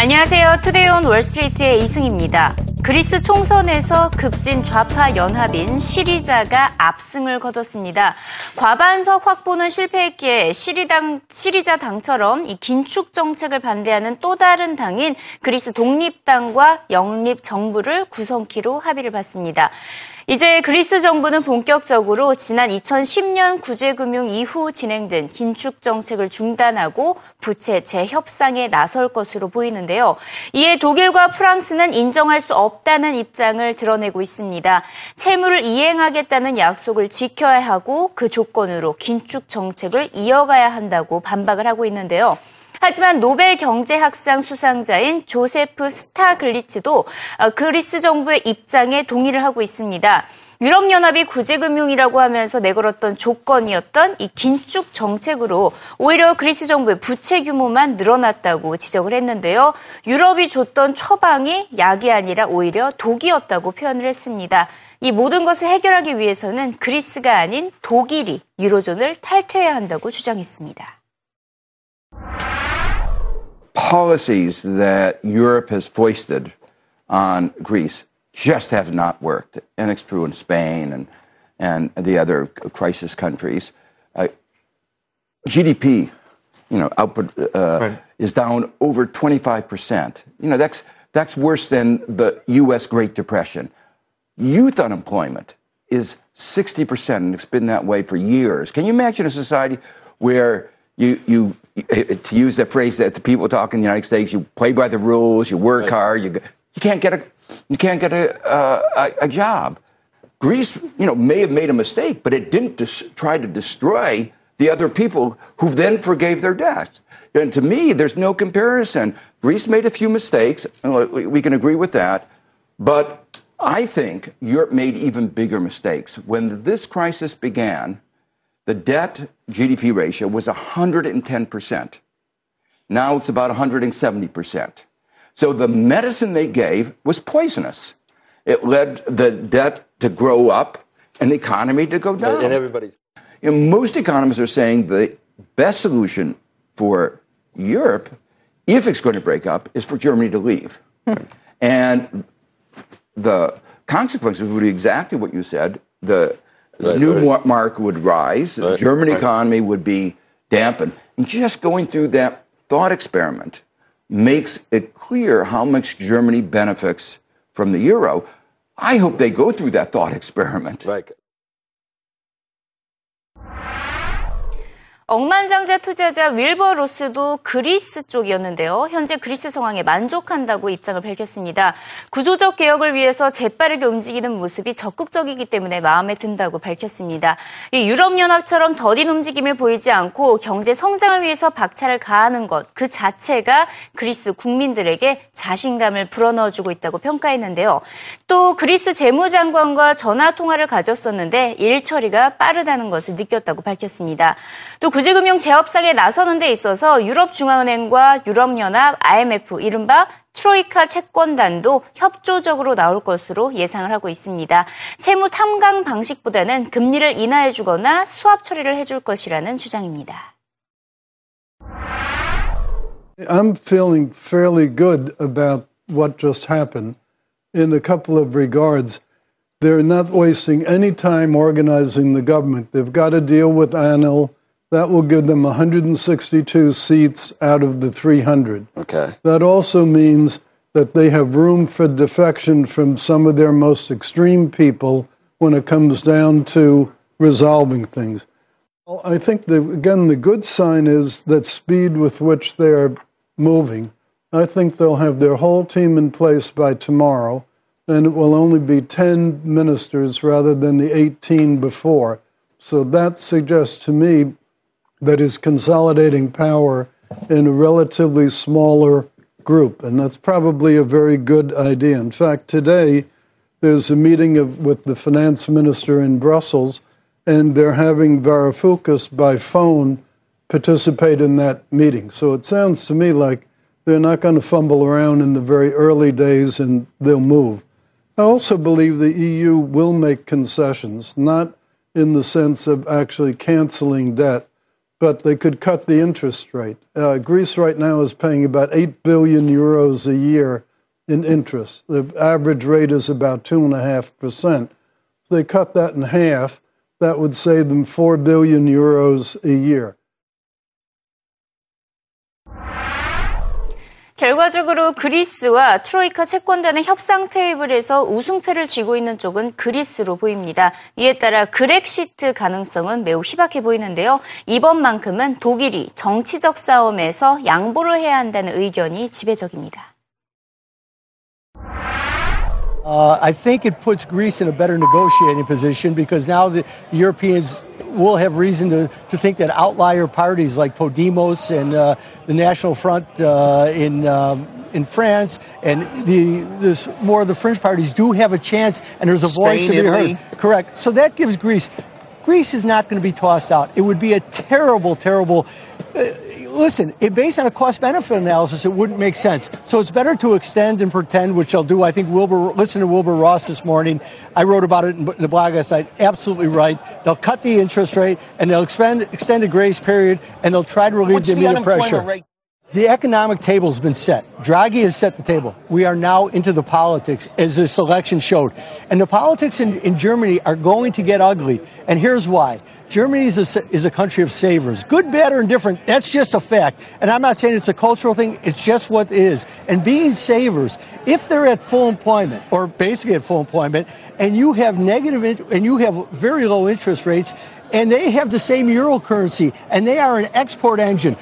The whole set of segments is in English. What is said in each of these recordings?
안녕하세요. 투데이온 월스트리트의 이승입니다. 그리스 총선에서 급진 좌파 연합인 시리자가 압승을 거뒀습니다. 과반석 확보는 실패했기에 시리당, 시리자 당처럼 이 긴축 정책을 반대하는 또 다른 당인 그리스 독립당과 영립 정부를 구성키로 합의를 봤습니다. 이제 그리스 정부는 본격적으로 지난 2010년 구제금융 이후 진행된 긴축 정책을 중단하고 부채 재협상에 나설 것으로 보이는데요. 이에 독일과 프랑스는 인정할 수 없다는 입장을 드러내고 있습니다. 채무를 이행하겠다는 약속을 지켜야 하고 그 조건으로 긴축 정책을 이어가야 한다고 반박을 하고 있는데요. 하지만 노벨 경제학상 수상자인 조세프 스타글리츠도 어, 그리스 정부의 입장에 동의를 하고 있습니다. 유럽연합이 구제금융이라고 하면서 내걸었던 조건이었던 이 긴축 정책으로 오히려 그리스 정부의 부채 규모만 늘어났다고 지적을 했는데요. 유럽이 줬던 처방이 약이 아니라 오히려 독이었다고 표현을 했습니다. 이 모든 것을 해결하기 위해서는 그리스가 아닌 독일이 유로존을 탈퇴해야 한다고 주장했습니다. Policies that Europe has foisted on Greece just have not worked. And it's true in Spain and, and the other crisis countries. Uh, GDP, you know, output uh, right. is down over 25%. You know, that's, that's worse than the U.S. Great Depression. Youth unemployment is 60%, and it's been that way for years. Can you imagine a society where you, you to use the phrase that the people talk in the United States, you play by the rules, you work right. hard, you, you can't get a you can't get a, uh, a, a, job. Greece, you know, may have made a mistake, but it didn't dis- try to destroy the other people who then forgave their debts. And to me, there's no comparison. Greece made a few mistakes. We can agree with that. But I think Europe made even bigger mistakes. When this crisis began, the debt GDP ratio was 110%. Now it's about 170%. So the medicine they gave was poisonous. It led the debt to grow up and the economy to go down. And everybody's. You know, most economists are saying the best solution for Europe, if it's going to break up, is for Germany to leave. Hmm. And the consequences would be exactly what you said. The the right, new right. mark would rise, the German economy would be dampened. And just going through that thought experiment makes it clear how much Germany benefits from the euro. I hope they go through that thought experiment. Right. 억만장자 투자자 윌버 로스도 그리스 쪽이었는데요. 현재 그리스 상황에 만족한다고 입장을 밝혔습니다. 구조적 개혁을 위해서 재빠르게 움직이는 모습이 적극적이기 때문에 마음에 든다고 밝혔습니다. 유럽연합처럼 더딘 움직임을 보이지 않고 경제 성장을 위해서 박차를 가하는 것 그 자체가 그리스 국민들에게 자신감을 불어넣어주고 있다고 평가했는데요. 또 그리스 재무장관과 전화 통화를 가졌었는데 일 처리가 빠르다는 것을 느꼈다고 밝혔습니다. 또 구제금융 재협상에 나서는 데 있어서 유럽중앙은행과 유럽연합, IMF, 이른바 트로이카 채권단도 협조적으로 나올 것으로 예상을 하고 있습니다. 채무 탐강 방식보다는 금리를 인하해 주거나 수합 처리를 해줄 것이라는 주장입니다. I'm feeling fairly good about what just happened in a couple of regards. They're not wasting any time organizing the government. They've got to deal with ANIL. That will give them 162 seats out of the 300. Okay. That also means that they have room for defection from some of their most extreme people when it comes down to resolving things. I think, the, again, the good sign is that speed with which they're moving. I think they'll have their whole team in place by tomorrow, and it will only be 10 ministers rather than the 18 before. So that suggests to me that is consolidating power in a relatively smaller group. And that's probably a very good idea. In fact, today there's a meeting of, with the finance minister in Brussels, and they're having Varoufakis by phone participate in that meeting. So it sounds to me like they're not going to fumble around in the very early days and they'll move. I also believe the EU will make concessions, not in the sense of actually canceling debt, but they could cut the interest rate. Uh, Greece right now is paying about 8 billion euros a year in interest. The average rate is about 2.5%. If they cut that in half, that would save them 4 billion euros a year. 결과적으로 그리스와 트로이카 채권단의 협상 테이블에서 우승패를 쥐고 있는 쪽은 그리스로 보입니다. 이에 따라 그렉시트 가능성은 매우 희박해 보이는데요. 이번만큼은 독일이 정치적 싸움에서 양보를 해야 한다는 의견이 지배적입니다. Uh, I think it puts Greece in a better negotiating position because now the, the Europeans will have reason to, to think that outlier parties like Podemos and uh, the National Front uh, in um, in France and the this more of the fringe parties do have a chance, and there's a Spain, voice to be Italy. heard. Correct. So that gives Greece. Greece is not going to be tossed out. It would be a terrible, terrible. Uh, listen, it, based on a cost benefit analysis, it wouldn't make sense. So it's better to extend and pretend, which I'll do. I think Wilbur, listen to Wilbur Ross this morning. I wrote about it in the blog last night. Absolutely right. They'll cut the interest rate and they'll expend, extend the grace period and they'll try to relieve What's the the immediate pressure. rate? The economic table has been set. Draghi has set the table. We are now into the politics, as this election showed. And the politics in, in Germany are going to get ugly. And here's why. Germany is a, is a country of savers. Good, bad, or indifferent, that's just a fact. And I'm not saying it's a cultural thing, it's just what it is. And being savers, if they're at full employment, or basically at full employment, and you have and you have very low interest rates, and they have the same euro currency, and they are an export engine.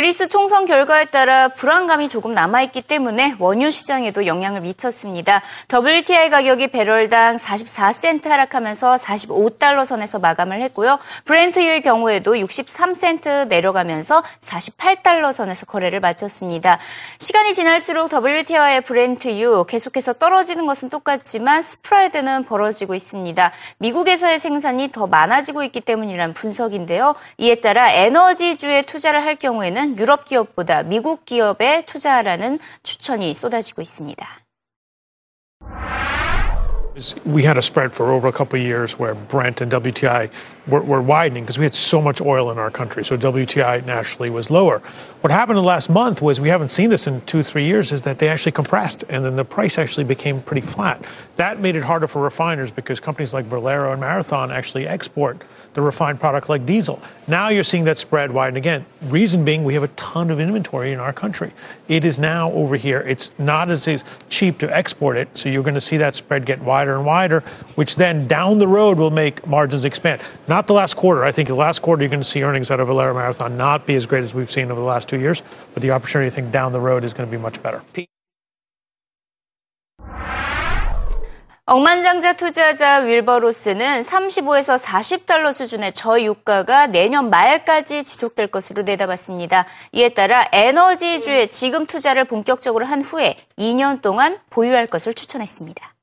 그리스 총선 결과에 따라 불안감이 조금 남아있기 때문에 원유 시장에도 영향을 미쳤습니다. WTI 가격이 배럴당 44센트 하락하면서 45달러 선에서 마감을 했고요. 브렌트유의 경우에도 63센트 내려가면서 48달러 선에서 거래를 마쳤습니다. 시간이 지날수록 WTI와의 브렌트유 계속해서 떨어지는 것은 똑같지만 스프레드는 벌어지고 있습니다. 미국에서의 생산이 더 많아지고 있기 때문이라는 분석인데요. 이에 따라 에너지주에 투자를 할 경우에는 유럽 기업보다 미국 기업에 투자하라는 추천이 쏟아지고 있습니다. We had a spread for over a couple of years where Brent and WTI were, were widening because we had so much oil in our country. So WTI nationally was lower. What happened in the last month was we haven't seen this in two, three years is that they actually compressed and then the price actually became pretty flat. That made it harder for refiners because companies like Valero and Marathon actually export the refined product like diesel. Now you're seeing that spread widen again. Reason being, we have a ton of inventory in our country. It is now over here. It's not as cheap to export it, so you're going to see that spread get wider and wider, which then down the road will make margins expand. Not the last quarter. I think the last quarter you're going to see earnings out of Valero Marathon not be as great as we've seen over the last two years, but the opportunity I think down the road is going to be much better. 억만장자 투자자 윌버 로스는 35에서 40달러 수준의 저유가가 내년 말까지 지속될 것으로 내다봤습니다. 이에 따라 에너지주에 지금 투자를 본격적으로 한 후에 2년 동안 보유할 것을 추천했습니다.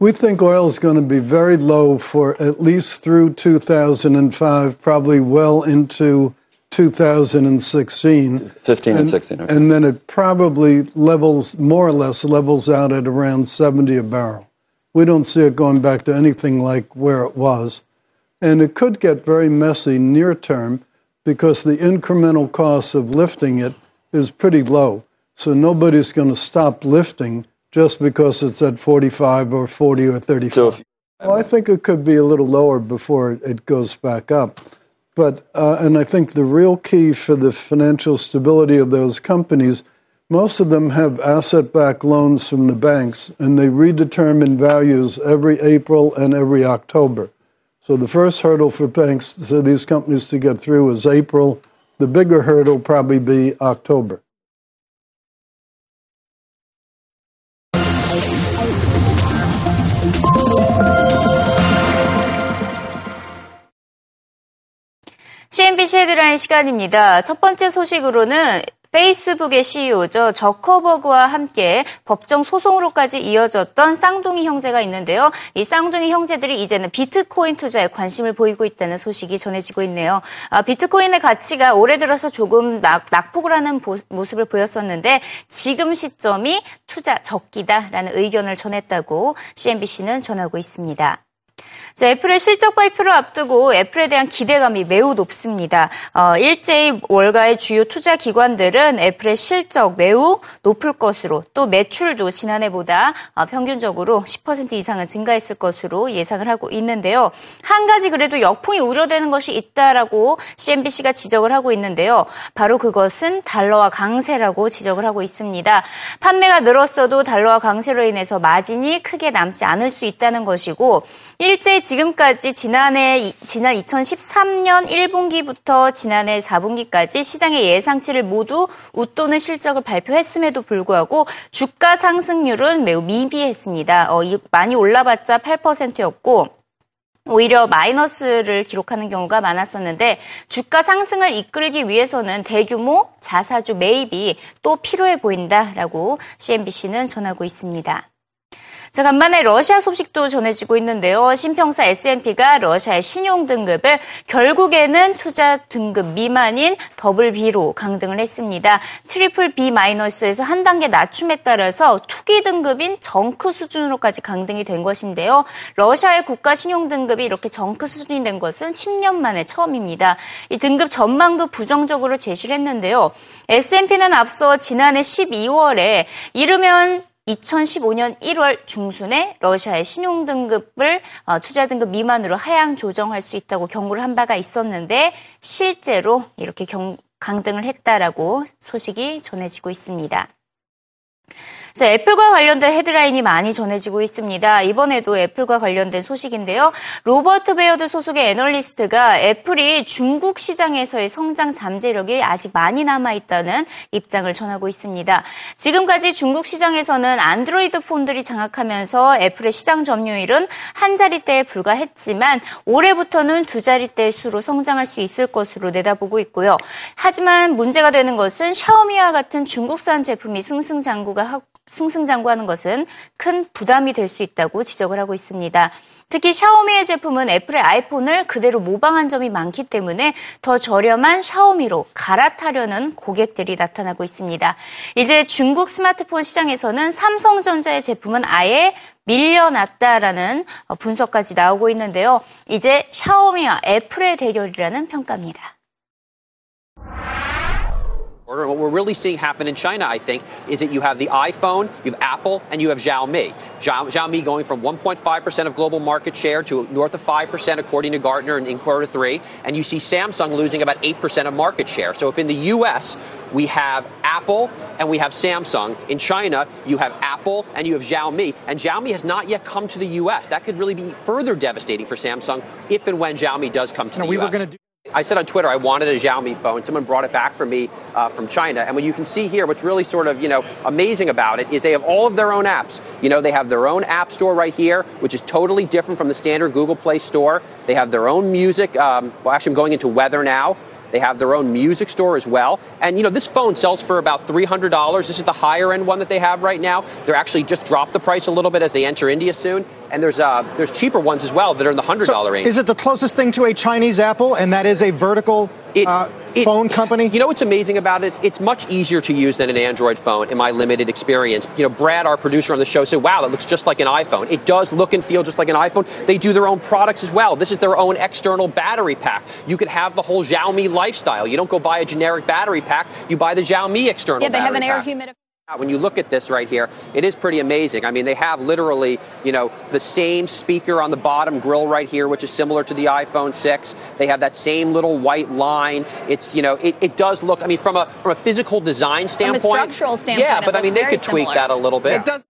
We think oil is going to be very low for at least through 2005, probably well into 2016. 15 and, 16. Okay. And then it probably levels, more or less, levels out at around 70 a barrel. We don't see it going back to anything like where it was. And it could get very messy near term because the incremental cost of lifting it is pretty low. So nobody's going to stop lifting just because it's at 45 or 40 or 35. So if, well, I think it could be a little lower before it goes back up. But, uh, and I think the real key for the financial stability of those companies, most of them have asset backed loans from the banks, and they redetermine values every April and every October. So the first hurdle for banks, for these companies to get through is April. The bigger hurdle probably be October. CNBC 헤드라인 시간입니다. 첫 번째 소식으로는 페이스북의 CEO죠. 저커버그와 함께 법정 소송으로까지 이어졌던 쌍둥이 형제가 있는데요. 이 쌍둥이 형제들이 이제는 비트코인 투자에 관심을 보이고 있다는 소식이 전해지고 있네요. 아, 비트코인의 가치가 올해 들어서 조금 낙, 낙폭을 하는 보, 모습을 보였었는데 지금 시점이 투자 적기다라는 의견을 전했다고 CNBC는 전하고 있습니다. 자, 애플의 실적 발표를 앞두고 애플에 대한 기대감이 매우 높습니다. 어, 일제히 월가의 주요 투자 기관들은 애플의 실적 매우 높을 것으로 또 매출도 지난해보다 어, 평균적으로 10% 이상은 증가했을 것으로 예상을 하고 있는데요. 한 가지 그래도 역풍이 우려되는 것이 있다라고 CNBC가 지적을 하고 있는데요. 바로 그것은 달러와 강세라고 지적을 하고 있습니다. 판매가 늘었어도 달러와 강세로 인해서 마진이 크게 남지 않을 수 있다는 것이고 일제히 지금까지 지난해 지난 2013년 1분기부터 지난해 4분기까지 시장의 예상치를 모두 웃도는 실적을 발표했음에도 불구하고 주가 상승률은 매우 미비했습니다. 어, 많이 올라봤자 8%였고 오히려 마이너스를 기록하는 경우가 많았었는데 주가 상승을 이끌기 위해서는 대규모 자사주 매입이 또 필요해 보인다라고 CNBC는 전하고 있습니다. 자, 간만에 러시아 소식도 전해지고 있는데요. 신평사 S&P가 러시아의 신용 등급을 결국에는 투자 등급 미만인 더블 B로 강등을 했습니다. 트리플 B 마이너스에서 한 단계 낮춤에 따라서 투기 등급인 정크 수준으로까지 강등이 된 것인데요. 러시아의 국가 신용 등급이 이렇게 정크 수준이 된 것은 10년 만에 처음입니다. 이 등급 전망도 부정적으로 제시를 했는데요. S&P는 앞서 지난해 12월에 이르면 2015년 1월 중순에 러시아의 신용 등급을 어, 투자 등급 미만으로 하향 조정할 수 있다고 경고를 한 바가 있었는데 실제로 이렇게 경, 강등을 했다라고 소식이 전해지고 있습니다. 자, 애플과 관련된 헤드라인이 많이 전해지고 있습니다. 이번에도 애플과 관련된 소식인데요. 로버트 베어드 소속의 애널리스트가 애플이 중국 시장에서의 성장 잠재력이 아직 많이 남아있다는 입장을 전하고 있습니다. 지금까지 중국 시장에서는 안드로이드 폰들이 장악하면서 애플의 시장 점유율은 한 자리대에 불과했지만 올해부터는 두 자리대 수로 성장할 수 있을 것으로 내다보고 있고요. 하지만 문제가 되는 것은 샤오미와 같은 중국산 제품이 승승장구가 승승장구하는 것은 큰 부담이 될 수 있다고 지적을 하고 있습니다. 특히 샤오미의 제품은 애플의 아이폰을 그대로 모방한 점이 많기 때문에 더 저렴한 샤오미로 갈아타려는 고객들이 나타나고 있습니다. 이제 중국 스마트폰 시장에서는 삼성전자의 제품은 아예 밀려났다라는 분석까지 나오고 있는데요. 이제 샤오미와 애플의 대결이라는 평가입니다. What we're really seeing happen in China, I think, is that you have the iPhone, you have Apple, and you have Xiaomi. Xiaomi going from 1.5% of global market share to north of 5%, according to Gartner, in, in quarter three. And you see Samsung losing about 8% of market share. So if in the U.S. we have Apple and we have Samsung, in China you have Apple and you have Xiaomi. And Xiaomi has not yet come to the U.S. That could really be further devastating for Samsung if and when Xiaomi does come to no, the we U.S. I said on Twitter I wanted a Xiaomi phone. Someone brought it back for me uh, from China. And what you can see here, what's really sort of you know amazing about it is they have all of their own apps. You know, they have their own app store right here, which is totally different from the standard Google Play Store. They have their own music. Um, well, actually, I'm going into weather now. They have their own music store as well. And, you know, this phone sells for about $300. This is the higher end one that they have right now. They're actually just dropped the price a little bit as they enter India soon. And there's uh, there's cheaper ones as well that are in the hundred dollar so range. Is it the closest thing to a Chinese Apple, and that is a vertical it, uh, it, phone company? You know what's amazing about it? It's, it's, much easier to use than an Android phone in my limited experience. You know, Brad, our producer on the show, said, "Wow, that looks just like an iPhone. It does look and feel just like an iPhone." They do their own products as well. This is their own external battery pack. You could have the whole Xiaomi lifestyle. You don't go buy a generic battery pack. You buy the Xiaomi external. Yeah, they have an air humidifier. When you look at this right here, it is pretty amazing. I mean, they have literally, you know, the same speaker on the bottom grill right here, which is similar to the iPhone 6. They have that same little white line. It's, you know, it, it does look. I mean, from a from a physical design standpoint, from a structural standpoint, yeah. But I mean, they could tweak that a little bit. It does.